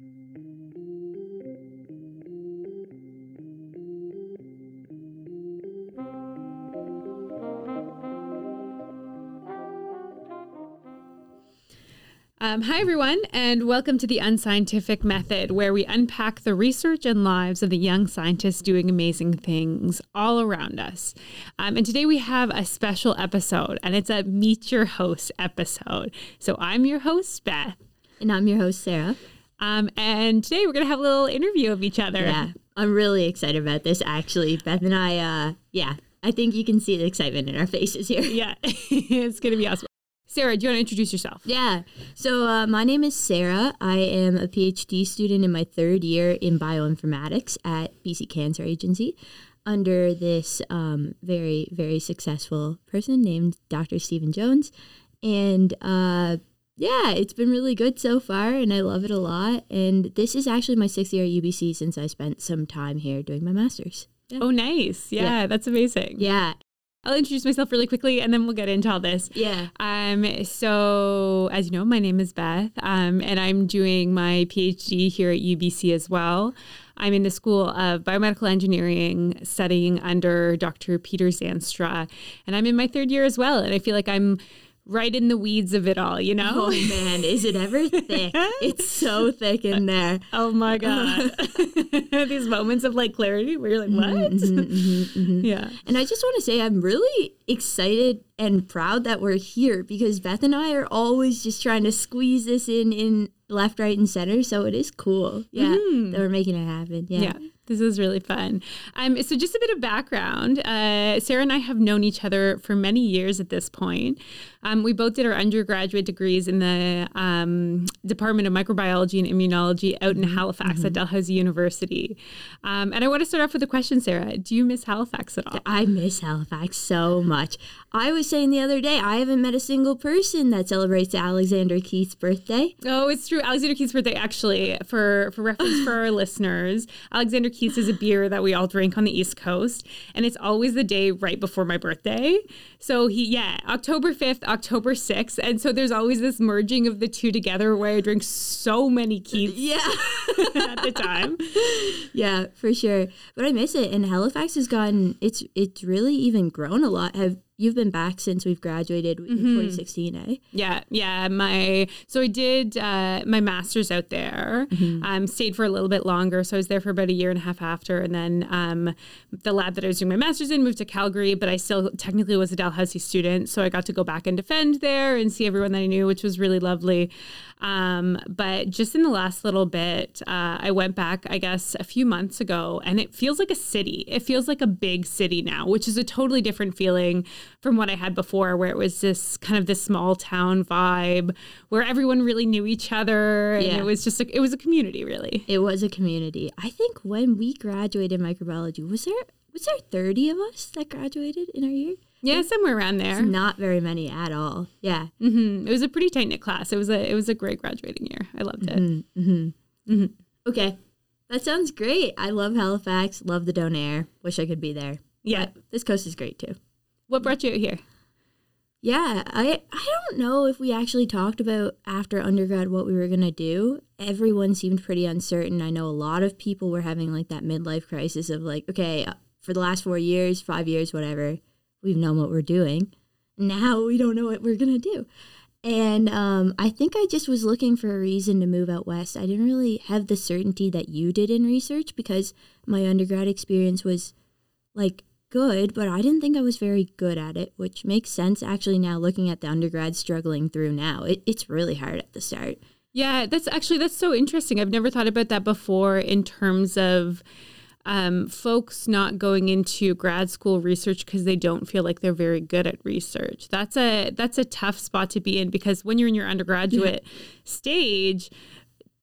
Um, hi, everyone, and welcome to the Unscientific Method, where we unpack the research and lives of the young scientists doing amazing things all around us. Um, and today we have a special episode, and it's a Meet Your Host episode. So I'm your host, Beth. And I'm your host, Sarah. Um, and today we're going to have a little interview of each other. Yeah, I'm really excited about this, actually. Beth and I, uh, yeah, I think you can see the excitement in our faces here. Yeah, it's going to be awesome. Sarah, do you want to introduce yourself? Yeah. So, uh, my name is Sarah. I am a PhD student in my third year in bioinformatics at BC Cancer Agency under this um, very, very successful person named Dr. Steven Jones. And uh, yeah, it's been really good so far, and I love it a lot. And this is actually my sixth year at UBC since I spent some time here doing my master's. Yeah. Oh, nice. Yeah, yeah, that's amazing. Yeah. I'll introduce myself really quickly and then we'll get into all this. Yeah. Um, so, as you know, my name is Beth, um, and I'm doing my PhD here at UBC as well. I'm in the School of Biomedical Engineering studying under Dr. Peter Zandstra, and I'm in my third year as well. And I feel like I'm right in the weeds of it all, you know? Oh man, is it ever thick? it's so thick in there. Oh my God. These moments of like clarity where you're like, what? Mm-hmm, mm-hmm, mm-hmm. Yeah. And I just want to say, I'm really excited and proud that we're here because Beth and I are always just trying to squeeze this in in left, right, and center. So it is cool. Yeah. Mm-hmm. That we're making it happen. Yeah. yeah. This is really fun. Um, so, just a bit of background uh, Sarah and I have known each other for many years at this point. Um, we both did our undergraduate degrees in the um, Department of Microbiology and Immunology out in mm-hmm. Halifax mm-hmm. at Dalhousie University. Um, and I want to start off with a question, Sarah. Do you miss Halifax at all? I miss Halifax so much. I was saying the other day, I haven't met a single person that celebrates Alexander Keith's birthday. Oh, it's true. Alexander Keith's birthday, actually, for, for reference for our listeners, Alexander Keith's is a beer that we all drink on the East Coast. And it's always the day right before my birthday. So he, yeah, October 5th, October 6th. And so there's always this merging of the two together where I drink so many Keiths yeah. at the time. Yeah, for sure. But I miss it. And Halifax has gotten, it's, it's really even grown a lot. Have you've been back since we've graduated mm-hmm. 2016 eh yeah yeah my so i did uh, my master's out there mm-hmm. um, stayed for a little bit longer so i was there for about a year and a half after and then um, the lab that i was doing my master's in moved to calgary but i still technically was a dalhousie student so i got to go back and defend there and see everyone that i knew which was really lovely um, but just in the last little bit, uh, I went back, I guess, a few months ago, and it feels like a city. It feels like a big city now, which is a totally different feeling from what I had before, where it was this kind of this small town vibe where everyone really knew each other. And yeah. it was just, a, it was a community, really. It was a community. I think when we graduated microbiology, was there, was there 30 of us that graduated in our year? Yeah, somewhere around there. It's not very many at all. Yeah. Mm-hmm. It was a pretty tight knit class. It was a it was a great graduating year. I loved it. Mm-hmm. Mm-hmm. mm-hmm. Okay, that sounds great. I love Halifax. Love the Donair. Wish I could be there. Yeah, but this coast is great too. What brought you here? Yeah, I I don't know if we actually talked about after undergrad what we were gonna do. Everyone seemed pretty uncertain. I know a lot of people were having like that midlife crisis of like, okay, uh, for the last four years, five years, whatever we've known what we're doing. Now we don't know what we're going to do. And um, I think I just was looking for a reason to move out west. I didn't really have the certainty that you did in research because my undergrad experience was like good, but I didn't think I was very good at it, which makes sense actually now looking at the undergrad struggling through now. It, it's really hard at the start. Yeah, that's actually that's so interesting. I've never thought about that before in terms of um, folks not going into grad school research because they don't feel like they're very good at research. That's a that's a tough spot to be in because when you're in your undergraduate yeah. stage,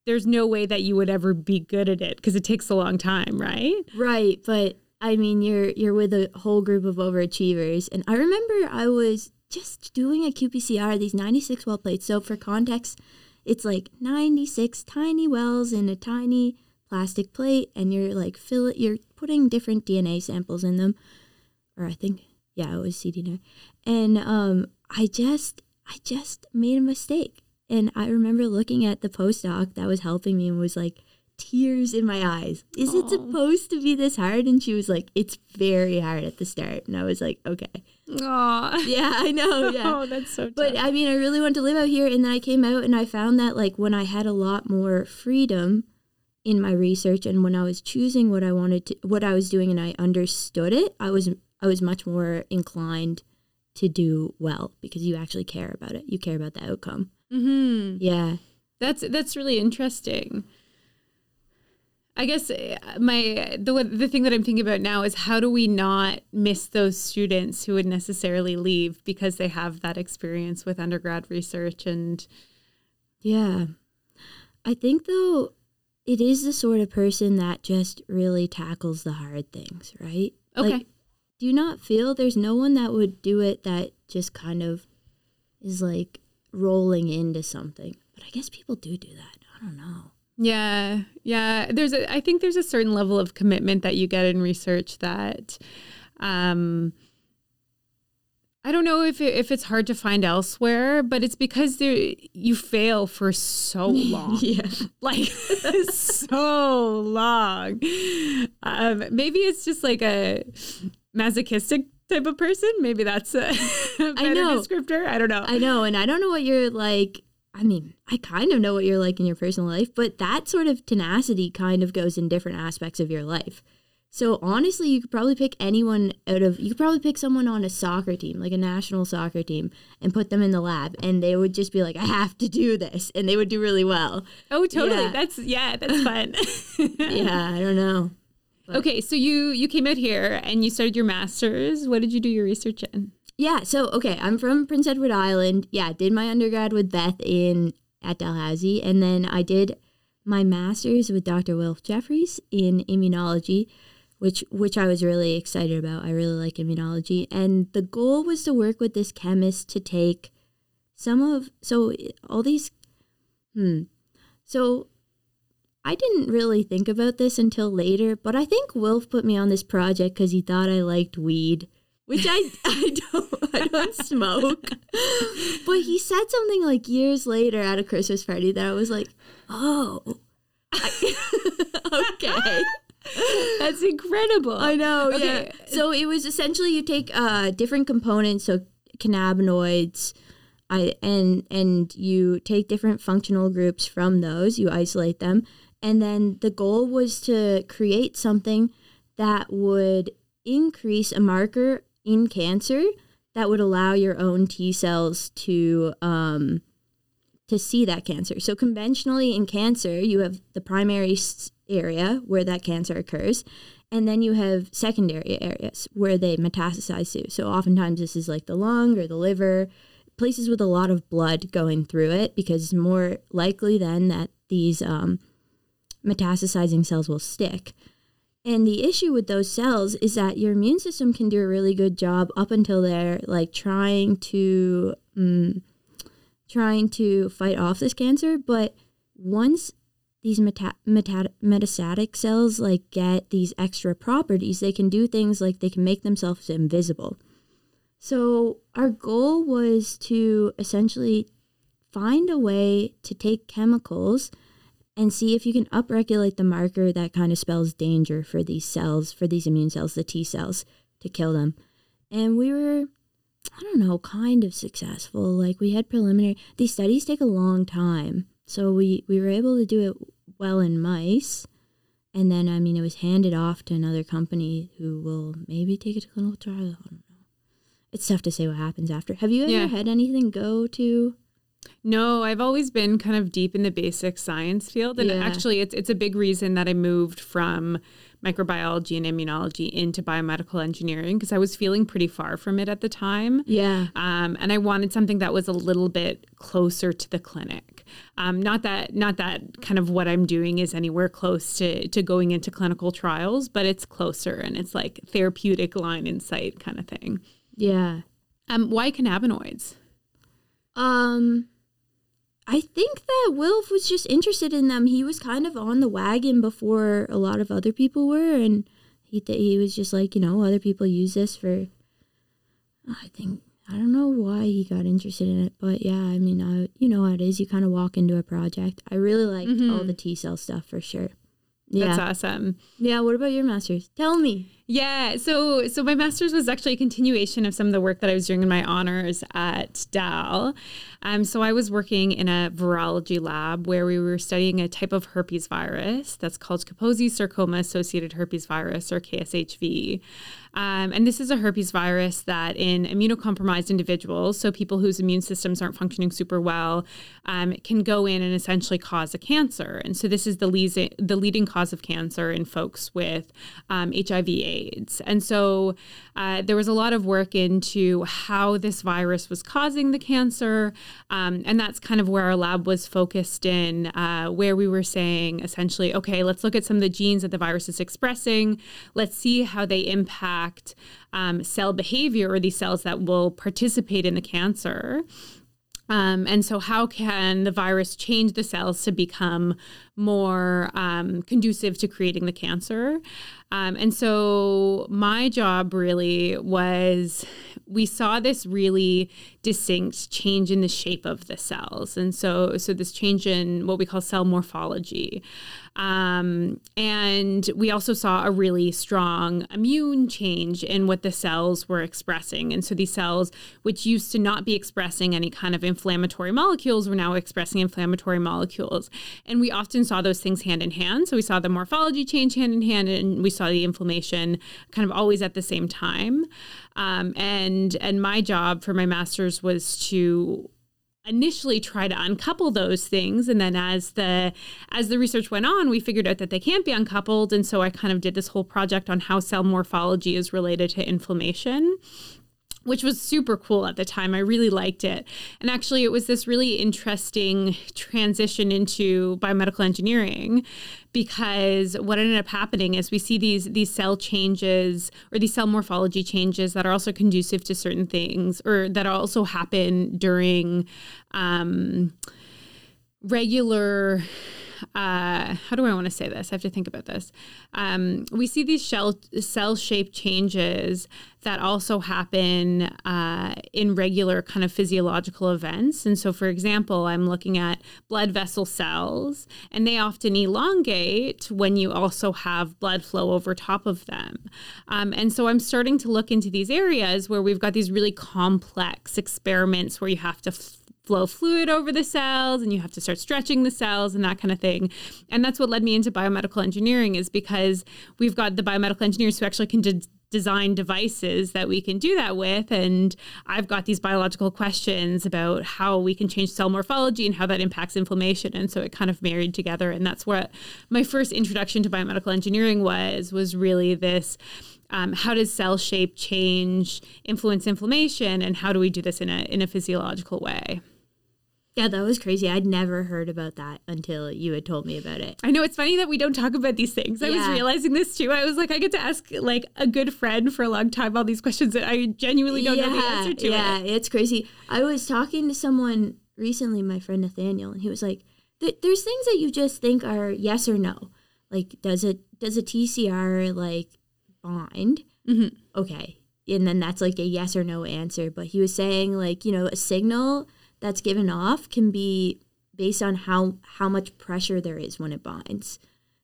there's no way that you would ever be good at it because it takes a long time, right? Right, but I mean, you're you're with a whole group of overachievers, and I remember I was just doing a qPCR, these 96 well plates. So for context, it's like 96 tiny wells in a tiny plastic plate and you're like fill it you're putting different DNA samples in them. Or I think yeah it was cDNA and um I just I just made a mistake. And I remember looking at the postdoc that was helping me and was like, tears in my eyes. Is it supposed to be this hard? And she was like, it's very hard at the start. And I was like, okay. Aw. Yeah, I know. Yeah. Oh, that's so tough. But I mean, I really wanted to live out here. And then I came out and I found that, like, when I had a lot more freedom in my research and when I was choosing what I wanted to, what I was doing and I understood it, I was, I was much more inclined to do well because you actually care about it. You care about the outcome. mm-hmm. Yeah. That's that's really interesting. I guess uh, my the the thing that I'm thinking about now is how do we not miss those students who would necessarily leave because they have that experience with undergrad research and Yeah. I think though it is the sort of person that just really tackles the hard things, right? Okay. Like, do you not feel there's no one that would do it that just kind of is like rolling into something? But I guess people do do that. I don't know. Yeah, yeah. There's a. I think there's a certain level of commitment that you get in research that, um, I don't know if it, if it's hard to find elsewhere, but it's because there you fail for so long, yeah. like so long. Um, maybe it's just like a masochistic type of person. Maybe that's a better know. descriptor. I don't know. I know, and I don't know what you're like. I mean, I kind of know what you're like in your personal life, but that sort of tenacity kind of goes in different aspects of your life. So honestly, you could probably pick anyone out of you could probably pick someone on a soccer team, like a national soccer team, and put them in the lab and they would just be like, I have to do this and they would do really well. oh, totally. Yeah. That's yeah. That's fun. Yeah, I don't know. Okay, so you you came out here and you started your masters. What did you do your research in? Yeah, so okay, I'm from Prince Edward Island. Yeah, did my undergrad with Beth in at Dalhousie, and then I did my master's with Dr. Wilf Jefferies in immunology, which which I was really excited about. I really like immunology, and the goal was to work with this chemist to take some of so all these hmm. So I didn't really think about this until later, but I think Wilf put me on this project because he thought I liked weed, which I I don't I don't smoke. But he said something like years later at a Christmas party that I was like, oh, I- okay. That's incredible. I know. Okay. Yeah. So it was essentially you take uh, different components, so cannabinoids, I and and you take different functional groups from those. You isolate them, and then the goal was to create something that would increase a marker in cancer that would allow your own T cells to um, to see that cancer. So conventionally in cancer, you have the primary area where that cancer occurs, and then you have secondary areas where they metastasize to. So oftentimes this is like the lung or the liver, places with a lot of blood going through it, because it's more likely then that these um, metastasizing cells will stick. And the issue with those cells is that your immune system can do a really good job up until they're like trying to mm, trying to fight off this cancer, but once these meta- meta- metastatic cells like get these extra properties, they can do things like they can make themselves invisible. So our goal was to essentially find a way to take chemicals and see if you can upregulate the marker that kind of spells danger for these cells, for these immune cells, the T cells, to kill them. And we were, I don't know, kind of successful. Like we had preliminary, these studies take a long time. So we, we were able to do it well in mice. And then, I mean, it was handed off to another company who will maybe take it to clinical trial. I don't know. It's tough to say what happens after. Have you ever Yeah. had anything go to? No, I've always been kind of deep in the basic science field, and Yeah. actually, it's it's a big reason that I moved from microbiology and immunology into biomedical engineering because I was feeling pretty far from it at the time. Yeah. Um, and I wanted something that was a little bit closer to the clinic. Um, not that not that kind of what I'm doing is anywhere close to to going into clinical trials, but it's closer and it's like therapeutic line in sight kind of thing. Yeah. Um, why cannabinoids? Um, I think that Wilf was just interested in them. He was kind of on the wagon before a lot of other people were, and he th- he was just like, you know, other people use this for. I think I don't know why he got interested in it, but yeah, I mean, I, you know how it is. You kind of walk into a project. I really liked Mm-hmm. all the T cell stuff for sure. Yeah. That's awesome. Yeah. What about your masters? Tell me. Yeah, so so my master's was actually a continuation of some of the work that I was doing in my honors at Dal. Um, so I was working in a virology lab where we were studying a type of herpes virus that's called Kaposi sarcoma associated herpes virus or KSHV. Um, and this is a herpes virus that in immunocompromised individuals, so people whose immune systems aren't functioning super well, um, can go in and essentially cause a cancer. And so this is the, leas- the leading cause of cancer in folks with um, HIV AIDS. And so uh, there was a lot of work into how this virus was causing the cancer. Um, and that's kind of where our lab was focused in, uh, where we were saying essentially, okay, let's look at some of the genes that the virus is expressing. Let's see how they impact um, cell behavior or these cells that will participate in the cancer. Um, and so, how can the virus change the cells to become more um, conducive to creating the cancer? Um, and so, my job really was we saw this really distinct change in the shape of the cells. And so, so this change in what we call cell morphology. Um, and we also saw a really strong immune change in what the cells were expressing. And so these cells, which used to not be expressing any kind of inflammatory molecules, were now expressing inflammatory molecules. And we often saw those things hand in hand. So we saw the morphology change hand in hand, and we saw the inflammation kind of always at the same time. Um, and and my job for my master's was to initially try to uncouple those things and then as the as the research went on we figured out that they can't be uncoupled and so i kind of did this whole project on how cell morphology is related to inflammation which was super cool at the time. I really liked it. And actually, it was this really interesting transition into biomedical engineering because what ended up happening is we see these these cell changes or these cell morphology changes that are also conducive to certain things or that also happen during um, regular uh, how do I want to say this? I have to think about this. Um, we see these shell, cell shape changes that also happen uh, in regular kind of physiological events. And so, for example, I'm looking at blood vessel cells, and they often elongate when you also have blood flow over top of them. Um, and so, I'm starting to look into these areas where we've got these really complex experiments where you have to flow fluid over the cells and you have to start stretching the cells and that kind of thing. And that's what led me into biomedical engineering is because we've got the biomedical engineers who actually can de- design devices that we can do that with. And I've got these biological questions about how we can change cell morphology and how that impacts inflammation. And so it kind of married together. And that's what my first introduction to biomedical engineering was was really this um, how does cell shape change influence inflammation and how do we do this in a in a physiological way Yeah, that was crazy. I'd never heard about that until you had told me about it. I know it's funny that we don't talk about these things. I was realizing this too. I was like, I get to ask like a good friend for a long time all these questions that I genuinely don't know the answer to. yeah, it. it's crazy. I was talking to someone recently, my friend Nathaniel, and he was like, "There's things that you just think are yes or no. Like, does it does a TCR like bind? Mhm. Okay, and then that's like a yes or no answer. But he was saying like, you know, a signal that's given off can be based on how how much pressure there is when it binds.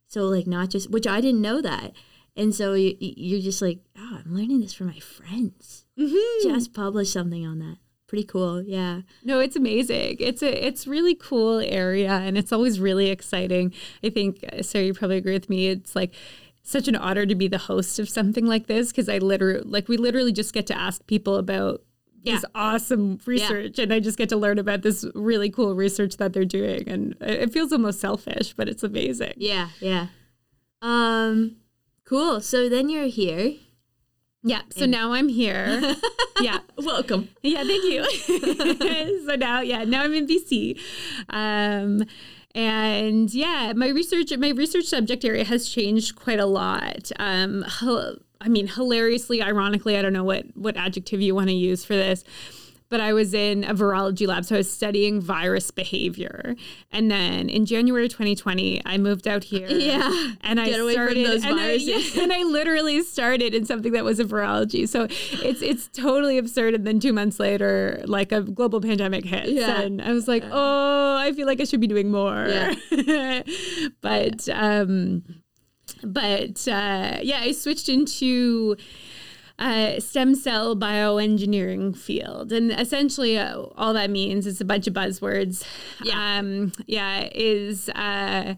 So like not just which I didn't know that. And so you, you're just like, oh, I'm learning this from my friends. Mhm. Just published something on that. Pretty cool. Yeah. No, it's amazing. It's a it's really cool area and it's always really exciting. I think Sarah, you probably agree with me. It's like such an honor to be the host of something like this because I literally like we literally just get to ask people about this awesome research and I just get to learn about this really cool research that they're doing and it feels almost selfish, but it's amazing. Yeah. Yeah. Um, cool. So then you're here. Yeah. So now I'm here. yeah. Welcome. Yeah, thank you. so now, yeah, now I'm in BC. Um, and yeah, my research, my research subject area has changed quite a lot. Um, I mean, hilariously, ironically, I don't know what what adjective you want to use for this, but I was in a virology lab. So I was studying virus behavior. And then in January 2020, I moved out here. Yeah. And I Get from started and I, yeah, and I literally started in something that was a virology. So it's it's totally absurd. And then two months later, like a global pandemic hits. Yeah. And I was like, oh, I feel like I should be doing more. Yeah. but um but uh, yeah, I switched into uh, stem cell bioengineering field, and essentially uh, all that means is a bunch of buzzwords. Yeah. um, yeah, is. Uh,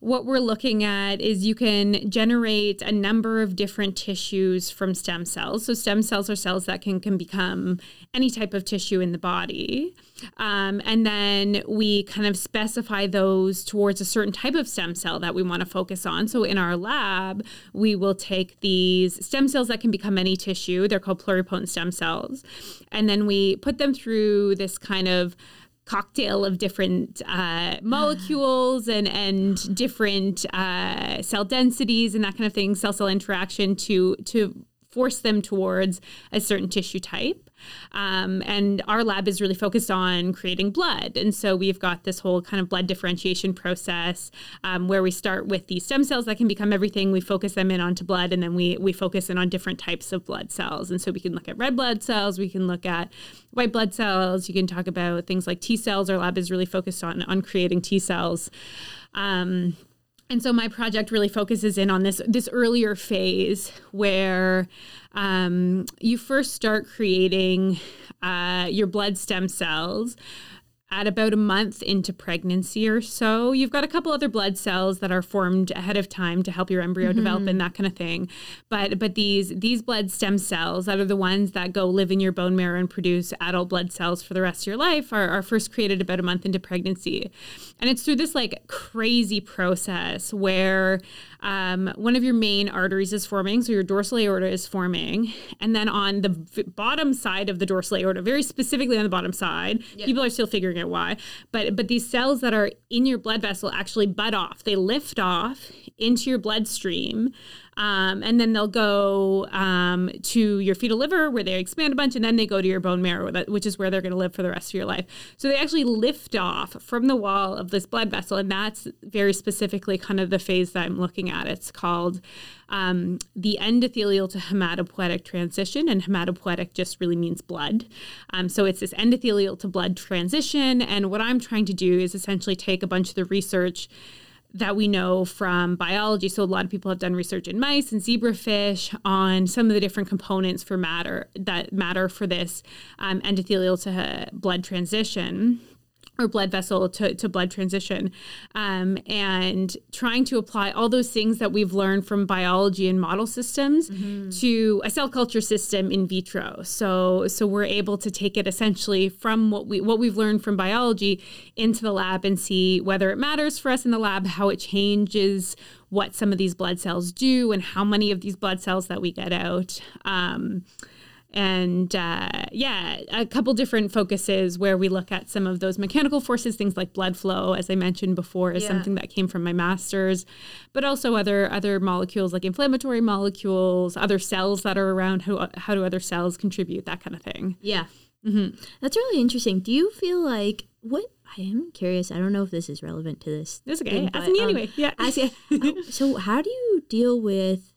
what we're looking at is you can generate a number of different tissues from stem cells. So, stem cells are cells that can, can become any type of tissue in the body. Um, and then we kind of specify those towards a certain type of stem cell that we want to focus on. So, in our lab, we will take these stem cells that can become any tissue, they're called pluripotent stem cells, and then we put them through this kind of cocktail of different uh, molecules and and different uh, cell densities and that kind of thing, cell cell interaction to to force them towards a certain tissue type. Um, and our lab is really focused on creating blood. And so we've got this whole kind of blood differentiation process um, where we start with these stem cells that can become everything. We focus them in onto blood, and then we, we focus in on different types of blood cells. And so we can look at red blood cells, we can look at white blood cells, you can talk about things like T cells. Our lab is really focused on, on creating T cells. Um, and so my project really focuses in on this this earlier phase where um, you first start creating uh, your blood stem cells at about a month into pregnancy or so. You've got a couple other blood cells that are formed ahead of time to help your embryo develop and that kind of thing. But but these these blood stem cells that are the ones that go live in your bone marrow and produce adult blood cells for the rest of your life are, are first created about a month into pregnancy. And it's through this like crazy process where um, one of your main arteries is forming, so your dorsal aorta is forming, and then on the v- bottom side of the dorsal aorta, very specifically on the bottom side, people are still figuring out why, but but these cells that are in your blood vessel actually bud off. They lift off into your bloodstream. Um, and then they'll go um, to your fetal liver where they expand a bunch, and then they go to your bone marrow, which is where they're going to live for the rest of your life. So they actually lift off from the wall of this blood vessel, and that's very specifically kind of the phase that I'm looking at. It's called um, the endothelial to hematopoietic transition, and hematopoietic just really means blood. Um, so it's this endothelial to blood transition, and what I'm trying to do is essentially take a bunch of the research that we know from biology. So a lot of people have done research in mice and zebrafish on some of the different components for matter that matter for this um, endothelial to uh, blood transition or blood vessel to, to blood transition um, and trying to apply all those things that we've learned from biology and model systems to a cell culture system in vitro. So so we're able to take it essentially from what we what we've learned from biology into the lab and see whether it matters for us in the lab how it changes what some of these blood cells do and how many of these blood cells that we get out. Um, and uh, yeah, a couple different focuses where we look at some of those mechanical forces, things like blood flow, as I mentioned before, is Yeah. something that came from my master's, but also other other molecules like inflammatory molecules, other cells that are around. How how do other cells contribute? That kind of thing. Yeah. Mm-hmm. That's really interesting. Do you feel like what I am curious, I don't know if this is relevant to this. That's okay. thing, Ask me um, anyway. Yeah. See. oh, so how do you deal with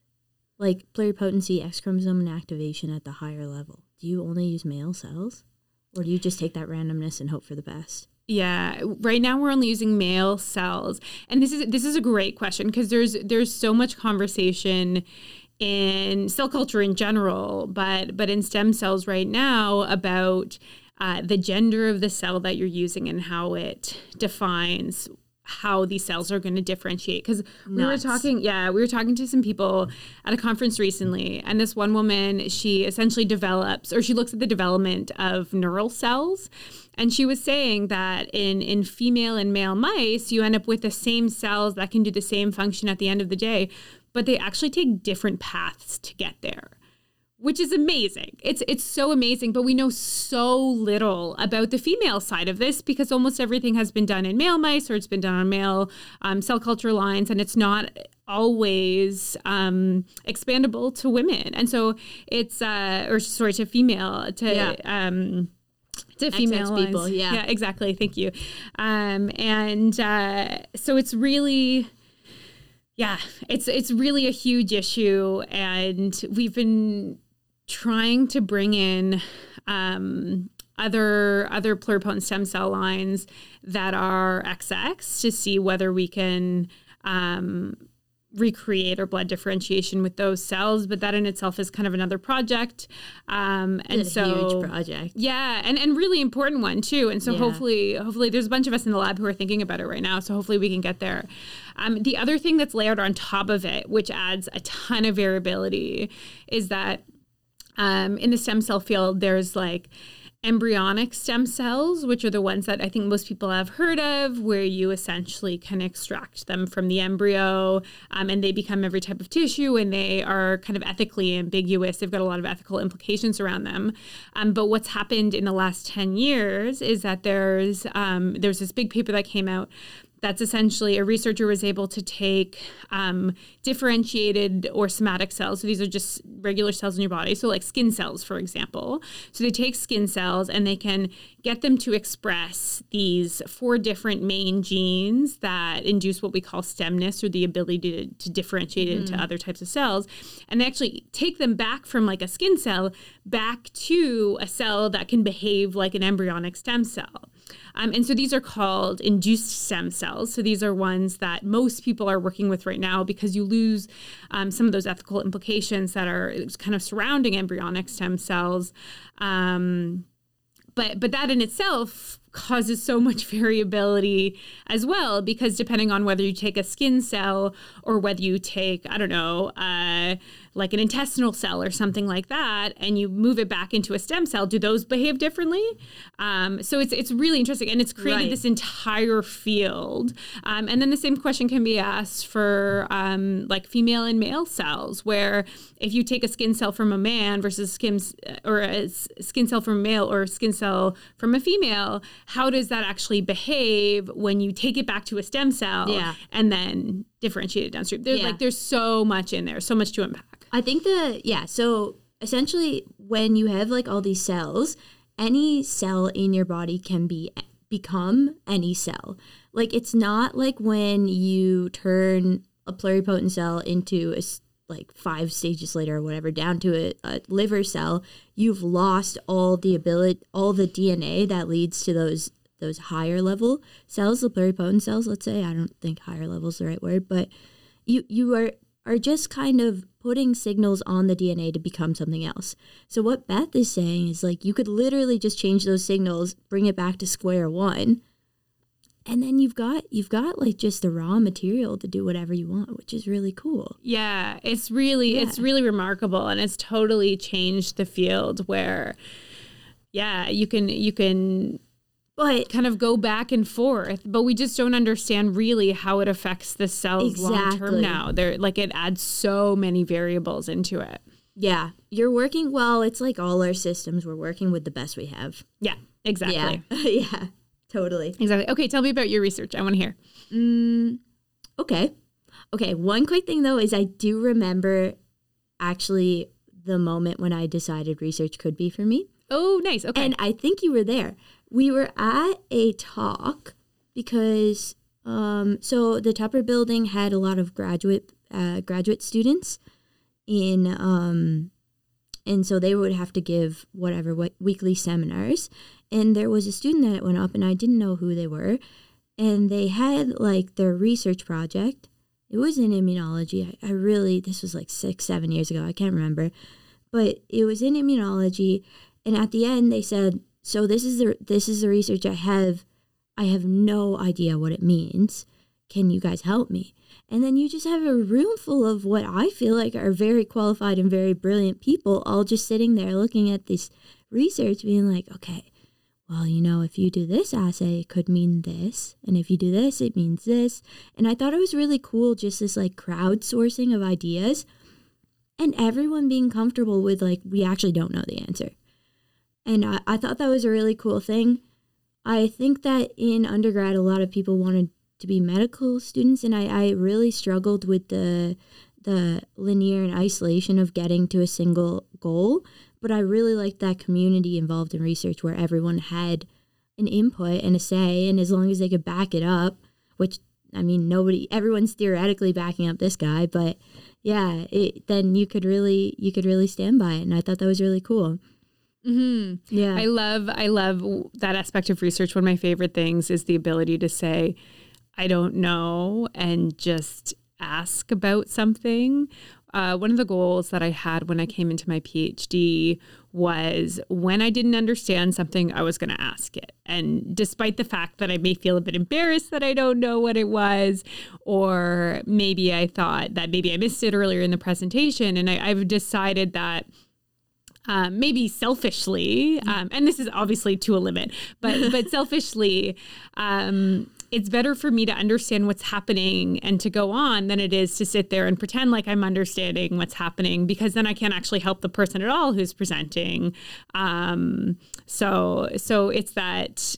like pluripotency, X chromosome activation at the higher level? Do you only use male cells? Or do you just take that randomness and hope for the best? Yeah, right now we're only using male cells, and this is this is a great question because there's there's so much conversation in cell culture in general, but but in stem cells right now about uh, the gender of the cell that you're using and how it defines how these cells are going to differentiate. Because we were talking yeah we were talking to some people at a conference recently and this one woman she essentially develops or she looks at the development of neural cells and she was saying that in in female and male mice you end up with the same cells that can do the same function at the end of the day but they actually take different paths to get there which is amazing. It's it's so amazing, but we know so little about the female side of this because almost everything has been done in male mice or it's been done on male um, cell culture lines, and it's not always um, expandable to women. And so it's uh, or sorry to female to Yeah. um, to female people. Yeah. yeah, exactly. Thank you. Um, and uh, so it's really, yeah, it's it's really a huge issue, and we've been trying to bring in um, other other pluripotent stem cell lines that are XX to see whether we can. Um, recreate our blood differentiation with those cells but that in itself is kind of another project um, and so huge project. yeah, and and really important one too. And so Yeah. hopefully, hopefully, there's a bunch of us in the lab who are thinking about it right now. So hopefully, we can get there. Um, the other thing that's layered on top of it, which adds a ton of variability, is that um, in the stem cell field, there's like embryonic stem cells, which are the ones that I think most people have heard of, where you essentially can extract them from the embryo um, and they become every type of tissue and they are kind of ethically ambiguous. They've got a lot of ethical implications around them. Um, but what's happened in the last 10 years is that there's um, there's this big paper that came out that's essentially a researcher was able to take um, differentiated or somatic cells. So these are just regular cells in your body. So, like skin cells, for example. So, they take skin cells and they can get them to express these four different main genes that induce what we call stemness or the ability to, to differentiate it into other types of cells. And they actually take them back from like a skin cell back to a cell that can behave like an embryonic stem cell. Um, and so these are called induced stem cells. So these are ones that most people are working with right now because you lose um, some of those ethical implications that are kind of surrounding embryonic stem cells. Um, but but that in itself causes so much variability as well because depending on whether you take a skin cell or whether you take I don't know uh, like an intestinal cell or something like that and you move it back into a stem cell do those behave differently um, so it's it's really interesting and it's created Right. this entire field um, and then the same question can be asked for um, like female and male cells where if you take a skin cell from a man versus skin or a skin cell from a male or a skin cell from a female how does that actually behave when you take it back to a stem cell Yeah. and then differentiate it downstream there's Yeah. like there's so much in there so much to unpack I think the yeah, so essentially when you have like all these cells, any cell in your body can be become any cell. Like it's not like when you turn a pluripotent cell into a like five stages later or whatever down to a, a liver cell, you've lost all the ability all the DNA that leads to those those higher level cells, the pluripotent cells, let's say. I don't think higher level is the right word, but you you are are just kind of putting signals on the DNA to become something else. So what Beth is saying is like you could literally just change those signals, bring it back to square one, and then you've got you've got like just the raw material to do whatever you want, which is really cool. Yeah, it's really it's really remarkable and it's totally changed the field where yeah, you can you can But kind of go back and forth, but we just don't understand really how it affects the cells long term Exactly. now. There like it adds so many variables into it. yeah, you're working well. It's like all our systems. We're working with the best we have. Yeah, exactly. Yeah, yeah, totally. Exactly. Okay, tell me about your research. I want to hear. Mm, okay. Okay. One quick thing though is I do remember actually the moment when I decided research could be for me. Oh, nice. Okay. And I think you were there. We were at a talk because um, so the Tupper building had a lot of graduate uh, graduate students in um, and so they would have to give whatever what, weekly seminars. And there was a student that went up, and I didn't know who they were, and they had like their research project. It was in immunology. I, I really this was like six seven years ago. I can't remember, but it was in immunology. And at the end, they said, "So this is the this is the research I have. I have no idea what it means. Can you guys help me?" And then you just have a room full of what I feel like are very qualified and very brilliant people, all just sitting there looking at this research, being like, "Okay, well, you know, if you do this assay, it could mean this, and if you do this, it means this." And I thought it was really cool, just this like crowdsourcing of ideas, and everyone being comfortable with like, we actually don't know the answer. And I, I thought that was a really cool thing. I think that in undergrad, a lot of people wanted to be medical students, and I, I really struggled with the the linear and isolation of getting to a single goal. but I really liked that community involved in research where everyone had an input and a say, and as long as they could back it up, which I mean, nobody, everyone's theoretically backing up this guy, but yeah, it, then you could really, you could really stand by it, and I thought that was really cool. Mm-hmm. Yeah, I love, I love that aspect of research. One of my favorite things is the ability to say, "I don't know," and just ask about something uh, one of the goals that I had when I came into my PhD was when I didn't understand something, I was going to ask it. And despite the fact that I may feel a bit embarrassed that I don't know what it was, or maybe I thought that maybe I missed it earlier in the presentation, and I, have decided that. Um, maybe selfishly, um, and this is obviously to a limit, but but selfishly, um, it's better for me to understand what's happening and to go on than it is to sit there and pretend like I'm understanding what's happening because then I can't actually help the person at all who's presenting. Um, so so it's that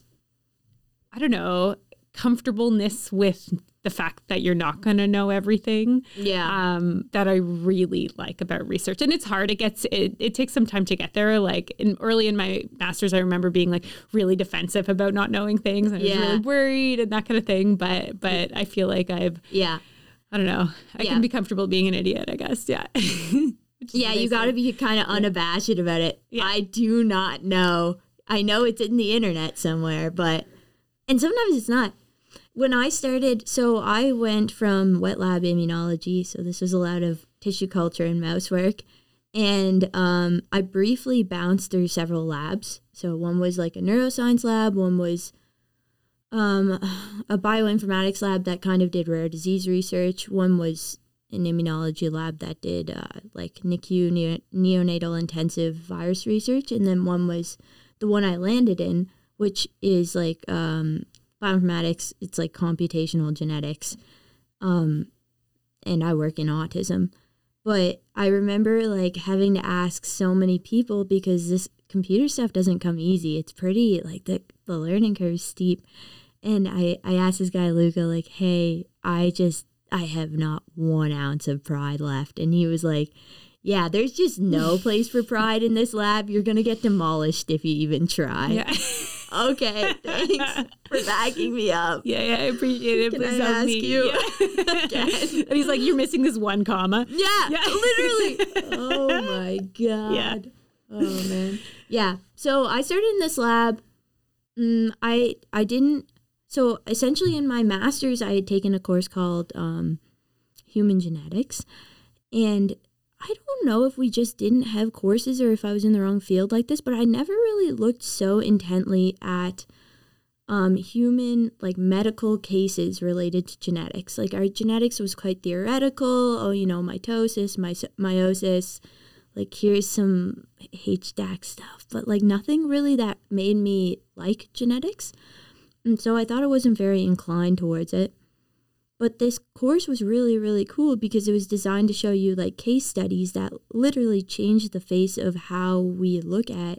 I don't know comfortableness with the fact that you're not going to know everything. Yeah. Um, that I really like about research. And it's hard. It gets, it, it takes some time to get there. Like in early in my master's, I remember being like really defensive about not knowing things. And I was really worried and that kind of thing. But, but I feel like I've, yeah, I don't know. I yeah. can be comfortable being an idiot, I guess. Yeah. yeah. You got to be kind of unabashed yeah. about it. Yeah. I do not know. I know it's in the internet somewhere, but, and sometimes it's not when I started, so I went from wet lab immunology, so this was a lot of tissue culture and mouse work, and um, I briefly bounced through several labs. So one was like a neuroscience lab, one was um, a bioinformatics lab that kind of did rare disease research, one was an immunology lab that did uh, like NICU neonatal intensive virus research, and then one was the one I landed in, which is like um, bioinformatics, it's like computational genetics. Um, and I work in autism. But I remember like having to ask so many people because this computer stuff doesn't come easy. It's pretty like the the learning curve is steep. And I, I asked this guy Luca, like, hey, I just I have not one ounce of pride left. And he was like, Yeah, there's just no place for pride in this lab. You're gonna get demolished if you even try. Yeah. okay, thanks for backing me up. Yeah, yeah, I appreciate it. Can Please I ask me. you yeah. And he's like, you're missing this one comma. Yeah, yeah. literally. oh my god. Yeah. Oh man. Yeah. So I started in this lab. Mm, I I didn't. So essentially, in my master's, I had taken a course called um, Human Genetics, and I don't know if we just didn't have courses or if I was in the wrong field like this, but I never really looked so intently at um, human, like medical cases related to genetics. Like our genetics was quite theoretical. Oh, you know, mitosis, my, meiosis, like here's some HDAC stuff, but like nothing really that made me like genetics. And so I thought I wasn't very inclined towards it. But this course was really, really cool because it was designed to show you like case studies that literally changed the face of how we look at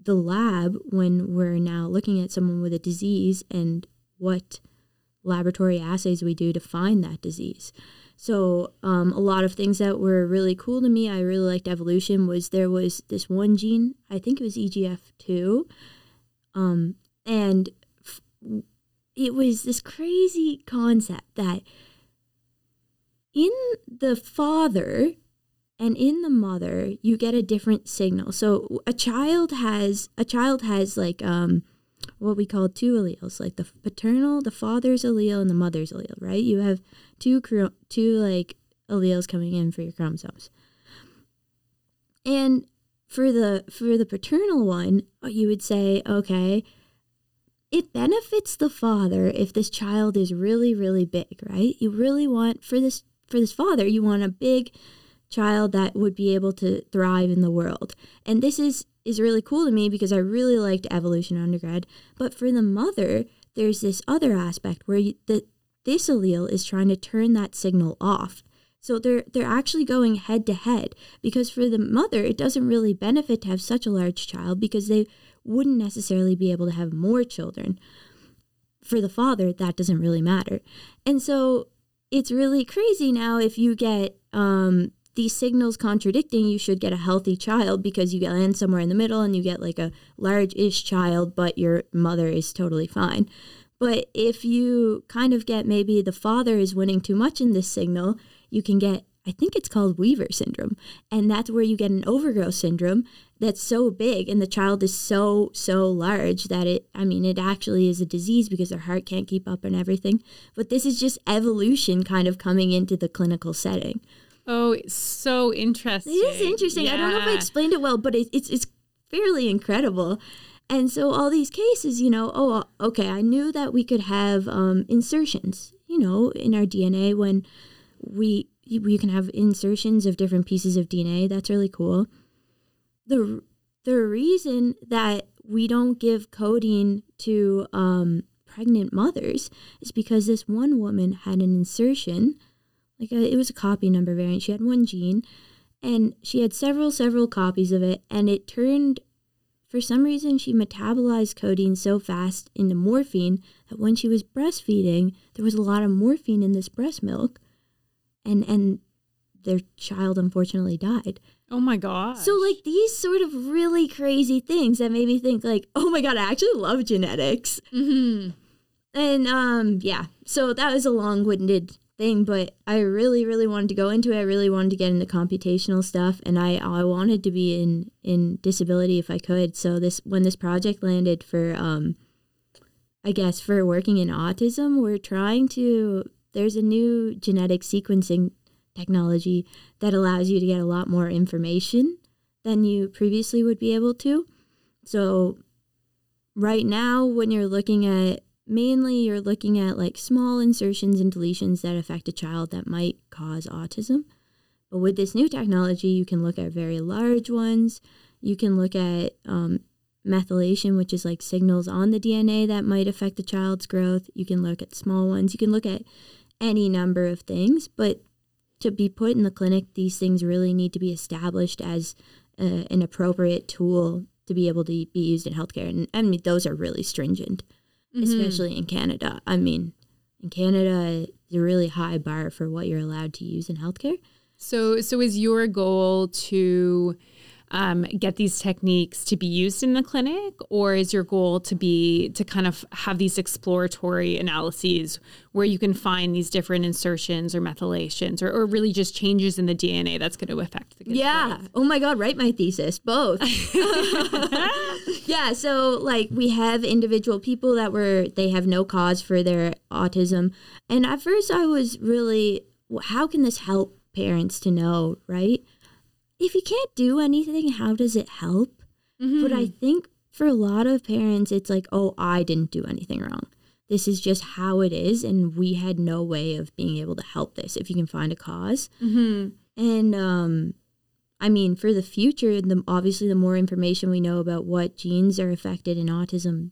the lab when we're now looking at someone with a disease and what laboratory assays we do to find that disease. So um, a lot of things that were really cool to me, I really liked evolution, was there was this one gene, I think it was IGF2, um, and f- it was this crazy concept that in the father and in the mother you get a different signal. So a child has a child has like um what we call two alleles like the paternal the father's allele and the mother's allele right? You have two two like alleles coming in for your chromosomes. And for the for the paternal one you would say okay it benefits the father if this child is really really big right? You really want for this for this father you want a big child that would be able to thrive in the world. And this is is really cool to me because i really liked evolution undergrad but for the mother there's this other aspect where you, the this allele is trying to turn that signal off. So they're they're actually going head to head because for the mother it doesn't really benefit to have such a large child because they wouldn't necessarily be able to have more children. For the father, that doesn't really matter. And so it's really crazy now if you get um, these signals contradicting, you should get a healthy child because you land somewhere in the middle and you get like a large ish child, but your mother is totally fine. But if you kind of get maybe the father is winning too much in this signal, you can get, I think it's called Weaver syndrome. And that's where you get an overgrowth syndrome that's so big and the child is so, so large that it, I mean, it actually is a disease because their heart can't keep up and everything. But this is just evolution kind of coming into the clinical setting. Oh, it's so interesting. It is interesting. I don't know if I explained it well, but it, it's it's fairly incredible. And so all these cases, you know, oh, okay, I knew that we could have um, insertions, you know, in our DNA when we we can have insertions of different pieces of DNA. That's really cool. The the reason that we don't give codeine to um, pregnant mothers is because this one woman had an insertion, like a, it was a copy number variant. She had one gene, and she had several several copies of it, and it turned. For some reason, she metabolized codeine so fast into morphine that when she was breastfeeding, there was a lot of morphine in this breast milk, and and their child unfortunately died. Oh my god. So like these sort of really crazy things that made me think like, oh my god, I actually love genetics. hmm And um yeah, so that was a long-winded thing, but I really really wanted to go into it. I really wanted to get into computational stuff and I I wanted to be in in disability if I could. So this when this project landed for um I guess for working in autism, we're trying to there's a new genetic sequencing technology that allows you to get a lot more information than you previously would be able to. So right now when you're looking at mainly you're looking at like small insertions and deletions that affect a child that might cause autism. But with this new technology, you can look at very large ones. You can look at um, methylation, which is like signals on the DNA that might affect the child's growth. You can look at small ones. You can look at any number of things. But to be put in the clinic, these things really need to be established as uh, an appropriate tool to be able to be used in healthcare. And I mean, those are really stringent, especially in Canada. I mean, in Canada, it's a really high bar for what you're allowed to use in healthcare. So, so is your goal to um, get these techniques to be used in the clinic, or is your goal to be to kind of have these exploratory analyses where you can find these different insertions or methylations, or, or really just changes in the DNA that's going to affect the Yeah. Oh my God, write my thesis. Both. yeah. So, like, we have individual people that were, they have no cause for their autism. And at first, I was really, how can this help parents to know, right? If you can't do anything, how does it help? But I think for a lot of parents, it's like, oh, I didn't do anything wrong. This is just how it is. And we had no way of being able to help this if you can find a cause. Mm-hmm. And um, I mean, for the future, the obviously the more information we know about what genes are affected in autism,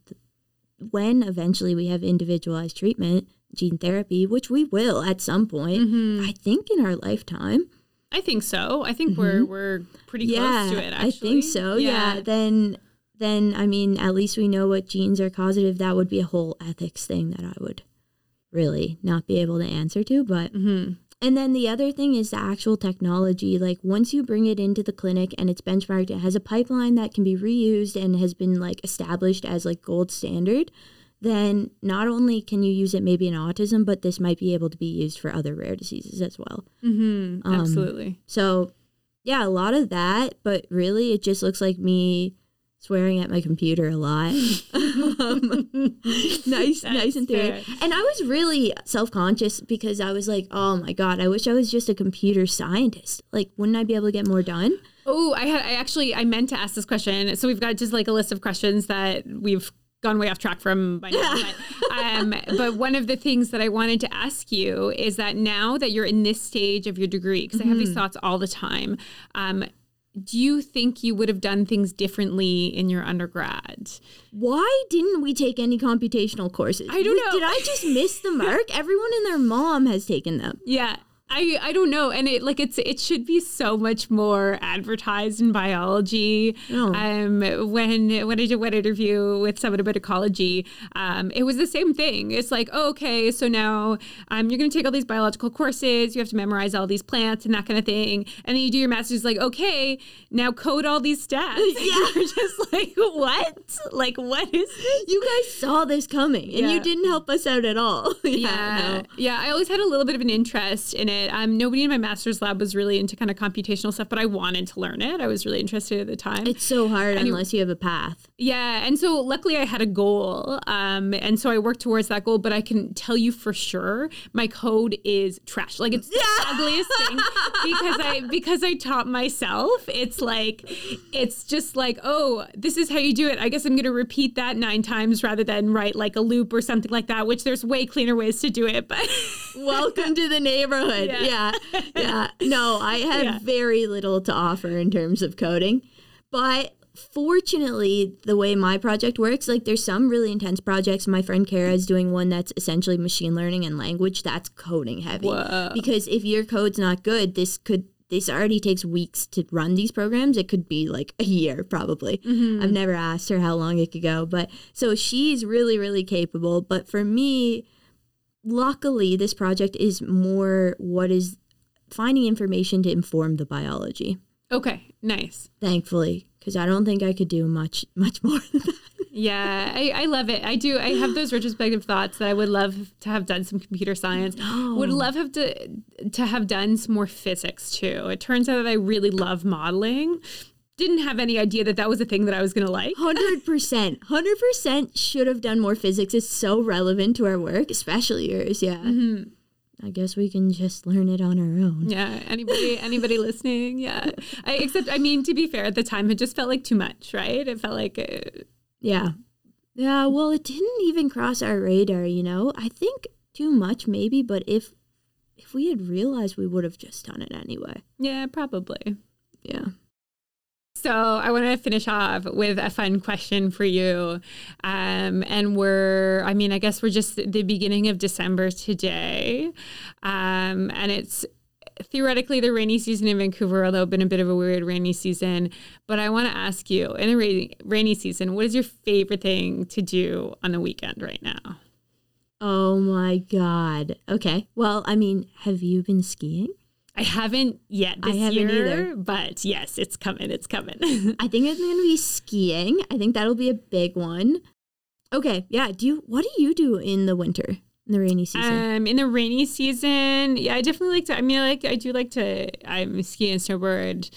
when eventually we have individualized treatment, gene therapy, which we will at some point, Mm-hmm. I think in our lifetime. I think so. I think we're we're pretty yeah, close to it. Actually, I think so. Yeah. Then, then I mean, at least we know what genes are causative. That would be a whole ethics thing that I would really not be able to answer to, but Mm-hmm. And then the other thing is the actual technology. Like once you bring it into the clinic and it's benchmarked, it has a pipeline that can be reused and has been like established as like gold standard. Then not only can you use it maybe in autism, but this might be able to be used for other rare diseases as well. Mm-hmm. Um, Absolutely. So yeah, a lot of that, but really it just looks like me swearing at my computer a lot. um, nice, That's nice and theory. fair. And I was really self conscious because I was like, oh my god, I wish I was just a computer scientist. Like, wouldn't I be able to get more done? Oh, I had I actually I meant to ask this question. So we've got just like a list of questions that we've gone way off track from by now. But, um, but one of the things that I wanted to ask you is that now that you're in this stage of your degree, because I have these Mm-hmm. thoughts all the time, um, do you think you would have done things differently in your undergrad? Why didn't we take any computational courses? I don't Did- know. Did I just miss the mark? Everyone and their mom has taken them. Yeah. I I don't know, and it like it's it should be so much more advertised in biology. Oh. Um, when when I did one interview with someone about ecology, um, it was the same thing. It's like, oh, okay, so now um, you're going to take all these biological courses, you have to memorize all these plants and that kind of thing, and then you do your master's. Like, okay, now code all these stats. Yeah. you're just like, what? Like, what is this? You guys saw this coming, and Yeah. you didn't help us out at all. Yeah, no. yeah. I always had a little bit of an interest in it. Um, nobody in my master's lab was really into kind of computational stuff, but I wanted to learn it. I was really interested at the time. It's so hard you- unless you have a path. yeah, and so luckily I had a goal, um, and so I worked towards that goal. But I can tell you for sure, my code is trash. Like it's the ugliest thing because I because I taught myself. It's like it's just like oh, this is how you do it. I guess I'm going to repeat that nine times rather than write like a loop or something like that. Which there's way cleaner ways to do it, but. Welcome to the neighborhood. Yeah. Yeah. yeah. No, I have Yeah. very little to offer in terms of coding. But fortunately, the way my project works, like there's some really intense projects. My friend Kara is doing one that's essentially machine learning and language. That's coding heavy. Whoa. Because if your code's not good, this could this already takes weeks to run these programs. It could be like a year probably. Mm-hmm. I've never asked her how long it could go, but so she's really really capable. But for me, luckily this project is more what is finding information to inform the biology Okay, nice. thankfully because i don't think i could do much much more than that Yeah, I, I love it. I do. I have those retrospective thoughts that I would love to have done some computer science. Would love have to to have done some more physics too. It turns out that I really love modeling. Didn't have any idea that that was a thing that I was going to like. 100% 100% should have done more physics. It's so relevant to our work especially yours. Yeah. I guess we can just learn it on our own. Yeah, anybody anybody listening? Yeah. I except I mean to be fair at the time it just felt like too much, right? It felt like uh, yeah. Yeah well it didn't even cross our radar you know? I think too much maybe but if if we had realized we would have just done it anyway. Yeah, probably. yeah So I want to finish off with a fun question for you. Um, and we're, I mean, I guess we're just the beginning of December today. Um, and it's theoretically the rainy season in Vancouver, although it's been a bit of a weird rainy season. But I want to ask you in a rainy, rainy season, what is your favorite thing to do on the weekend right now? Oh my god. Okay. Well, I mean, have you been skiing? I haven't yet I this haven't year, either. but yes, it's coming. It's coming. I think it's going to be skiing. I think that'll be a big one. Okay. Yeah. Do you? What do you do in the winter, in the rainy season? Um, in the rainy season, yeah, I definitely like to. I mean, I like I do like to. I'm ski and snowboard,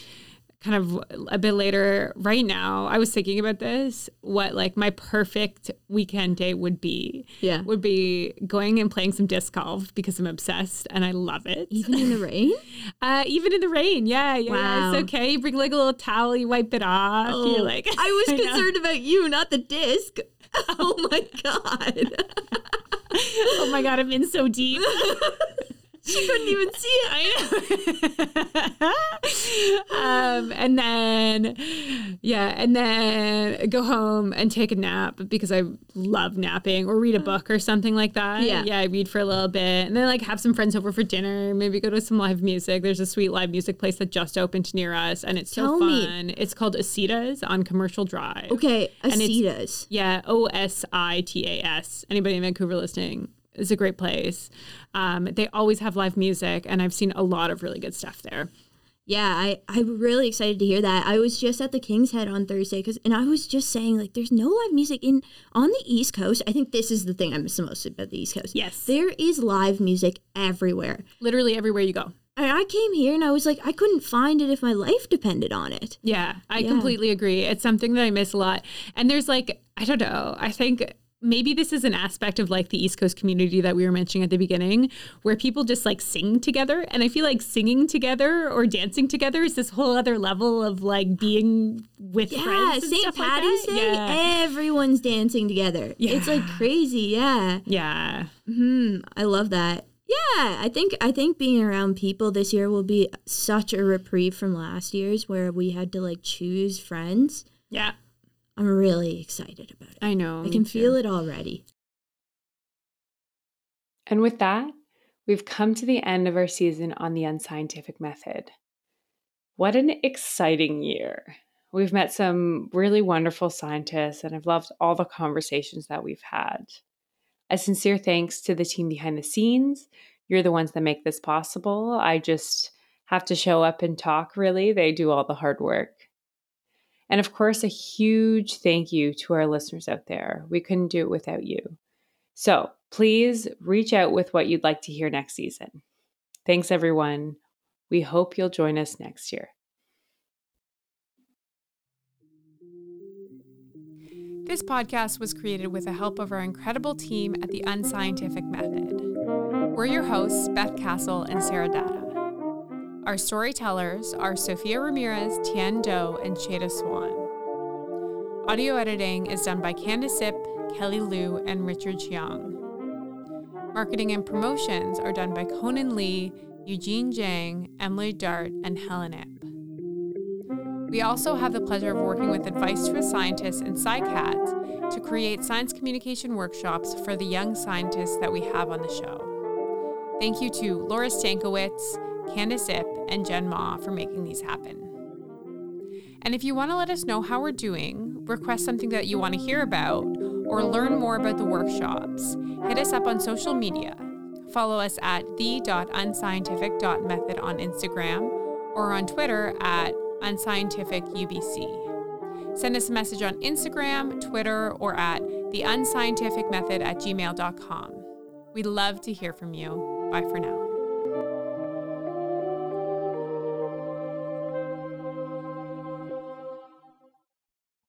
kind of a bit later. Right now, I was thinking about this. What like my perfect weekend day would be? Yeah. would be going and playing some disc golf because I'm obsessed and I love it. Even in the rain? Uh, even in the rain, yeah, yeah, Wow. it's okay. You bring like a little towel, you wipe it off. You're like, I was know. concerned about you, not the disc. Oh my god. oh my god, I'm in so deep. She couldn't even see it. I know. um, and then, yeah, and then go home and take a nap because I love napping or read a book or something like that. Yeah. yeah, I read for a little bit, and then like have some friends over for dinner. Maybe go to some live music. There's a sweet live music place that just opened near us, and it's so Tell me. fun. It's called Ositas on Commercial Drive. Okay, Ositas. Yeah, O S I T A S. Anybody in Vancouver listening? It's a great place. Um, they always have live music, and I've seen a lot of really good stuff there. Yeah, I, I'm really excited to hear that. I was just at the King's Head on Thursday because, and I was just saying, like, there's no live music in on the East Coast. I think this is the thing I miss the most about the East Coast. Yes. there is live music everywhere. Literally everywhere you go. And I came here and I was like, I couldn't find it if my life depended on it. Yeah, I Yeah. completely agree. It's something that I miss a lot. And there's like, I don't know, I think maybe this is an aspect of like the East Coast community that we were mentioning at the beginning, where people just like sing together. And I feel like singing together or dancing together is this whole other level of like being with Yeah, friends. and St. like Patty's that. Day, Yeah. everyone's dancing together. It's like crazy. Yeah. yeah. Hmm. I love that. Yeah, I think I think being around people this year will be such a reprieve from last year's where we had to like choose friends. Yeah. I'm really excited about it. I know. I can feel it already. And with that, We've come to the end of our season on the unscientific method. What an exciting year! We've met some really wonderful scientists, and I've loved all the conversations that we've had. A sincere thanks to the team behind the scenes. You're the ones that make this possible. I just have to show up and talk, really. They do all the hard work. And of course, a huge thank you to our listeners out there. We couldn't do it without you. So please reach out with what you'd like to hear next season. Thanks, everyone. We hope you'll join us next year. This podcast was created with the help of our incredible team at the Unscientific Method. We're your hosts, Beth Castle and Sarah Dada. Our storytellers are Sophia Ramirez, Tian Do, and Shada Swan. Audio editing is done by Candace Ip, Kelly Liu, and Richard Chiang. Marketing and promotions are done by Conan Lee, Eugene Jang, Emily Dart, and Helen Ip. We also have the pleasure of working with Advice to a Scientist and SciCat to create science communication workshops for the young scientists that we have on the show. Thank you to Laura Stankowitz, Candace Ip, and Jen Ma for making these happen. And if you want to let us know how we're doing, request something that you want to hear about, or learn more about the workshops, hit us up on social media. Follow us at the.unscientific.method on Instagram or on Twitter at unscientificubc. Send us a message on Instagram, Twitter, or at the at gmail.com. We'd love to hear from you. Bye for now.